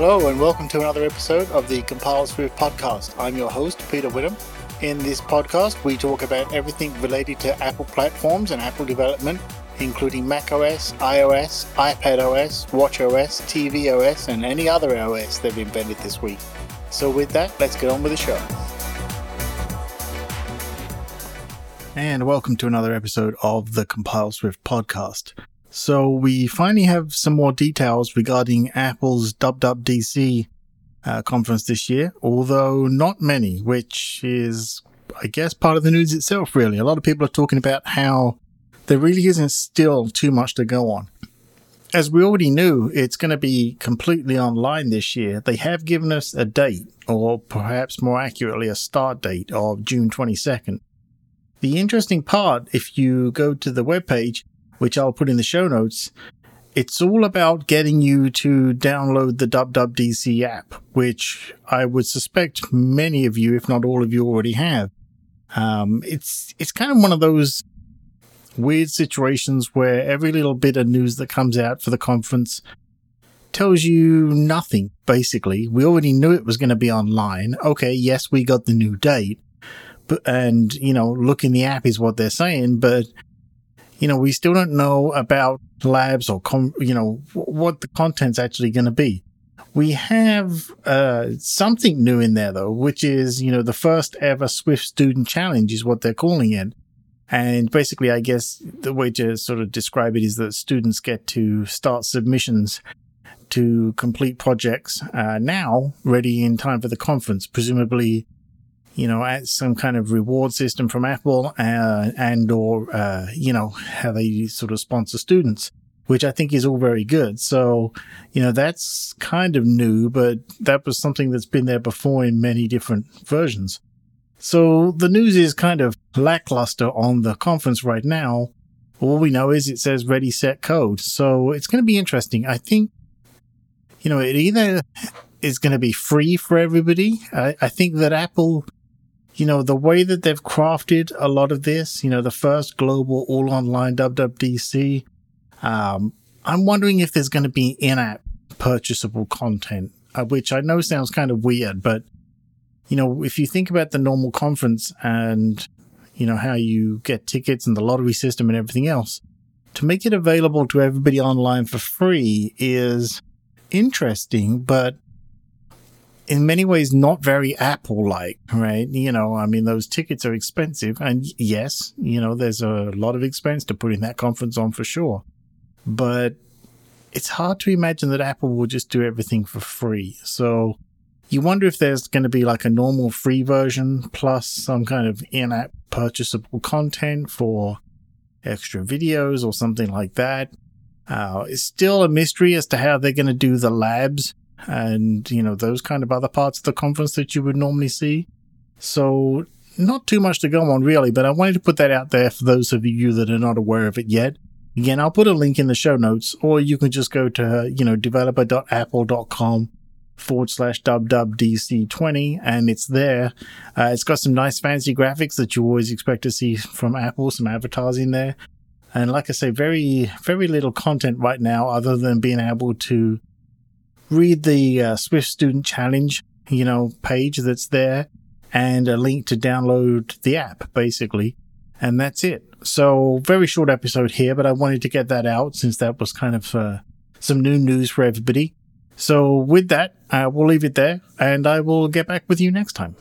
Hello, and welcome to another episode of the Compile Swift podcast. I'm your host, Peter Witham. In this podcast, we talk about everything related to Apple platforms and Apple development, including macOS, iOS, iPadOS, watchOS, tvOS, and any other OS they've invented this week. So, with that, let's get on with the show. And welcome to another episode of the Compile Swift podcast. So we finally have some more details regarding Apple's WWDC uh, conference this year, although not many, which is, I guess, part of the news itself, really. A lot of people are talking about how there really isn't still too much to go on. As we already knew, it's going to be completely online this year. They have given us a date, or perhaps more accurately, a start date of June 22nd. The interesting part, if you go to the webpage, which I'll put in the show notes, it's all about getting you to download the WWDC app, which I would suspect many of you, if not all of you, already have. Um, it's it's kind of one of those weird situations where every little bit of news that comes out for the conference tells you nothing. Basically, we already knew it was going to be online. Okay, yes, we got the new date, but and you know, look in the app is what they're saying, but you know, we still don't know about labs or com- you know what the content's actually going to be. We have uh, something new in there though, which is you know the first ever Swift Student Challenge is what they're calling it. And basically, I guess the way to sort of describe it is that students get to start submissions to complete projects uh, now, ready in time for the conference. Presumably, you know, some kind of reward system from Apple uh, and or, uh, you know, how they sort of sponsor students, which I think is all very good. So, you know, that's kind of new, but that was something that's been there before in many different versions. So the news is kind of lackluster on the conference right now. All we know is it says ready, set, code. So it's going to be interesting. I think, you know, it either is going to be free for everybody. I, I think that Apple you know, the way that they've crafted a lot of this, you know, the first global all online WWDC, um, I'm wondering if there's going to be in app purchasable content, uh, which I know sounds kind of weird, but, you know, if you think about the normal conference and, you know, how you get tickets and the lottery system and everything else, to make it available to everybody online for free is interesting, but in many ways not very Apple like, right? You know, I mean, those tickets are expensive. And yes, you know, there's a lot of expense to putting that conference on for sure. But it's hard to imagine that Apple will just do everything for free. So you wonder if there's going to be like a normal free version plus some kind of in app purchasable content for extra videos or something like that. Uh, it's still a mystery as to how they're going to do the labs and, you know, those kind of other parts of the conference that you would normally see. So, not too much to go on really, but I wanted to put that out there for those of you that are not aware of it yet. Again, I'll put a link in the show notes, or you can just go to, you know, developer.apple.com forward slash WWDC20 and it's there. Uh, it's got some nice fancy graphics that you always expect to see from Apple, some advertising there. And like I say, very, very little content right now other than being able to read the uh, Swift Student Challenge, you know, page that's there and a link to download the app, basically. And that's it. So, very short episode here, but I wanted to get that out since that was kind of uh, some new news for everybody. So, with that, uh, we'll leave it there and I will get back with you next time.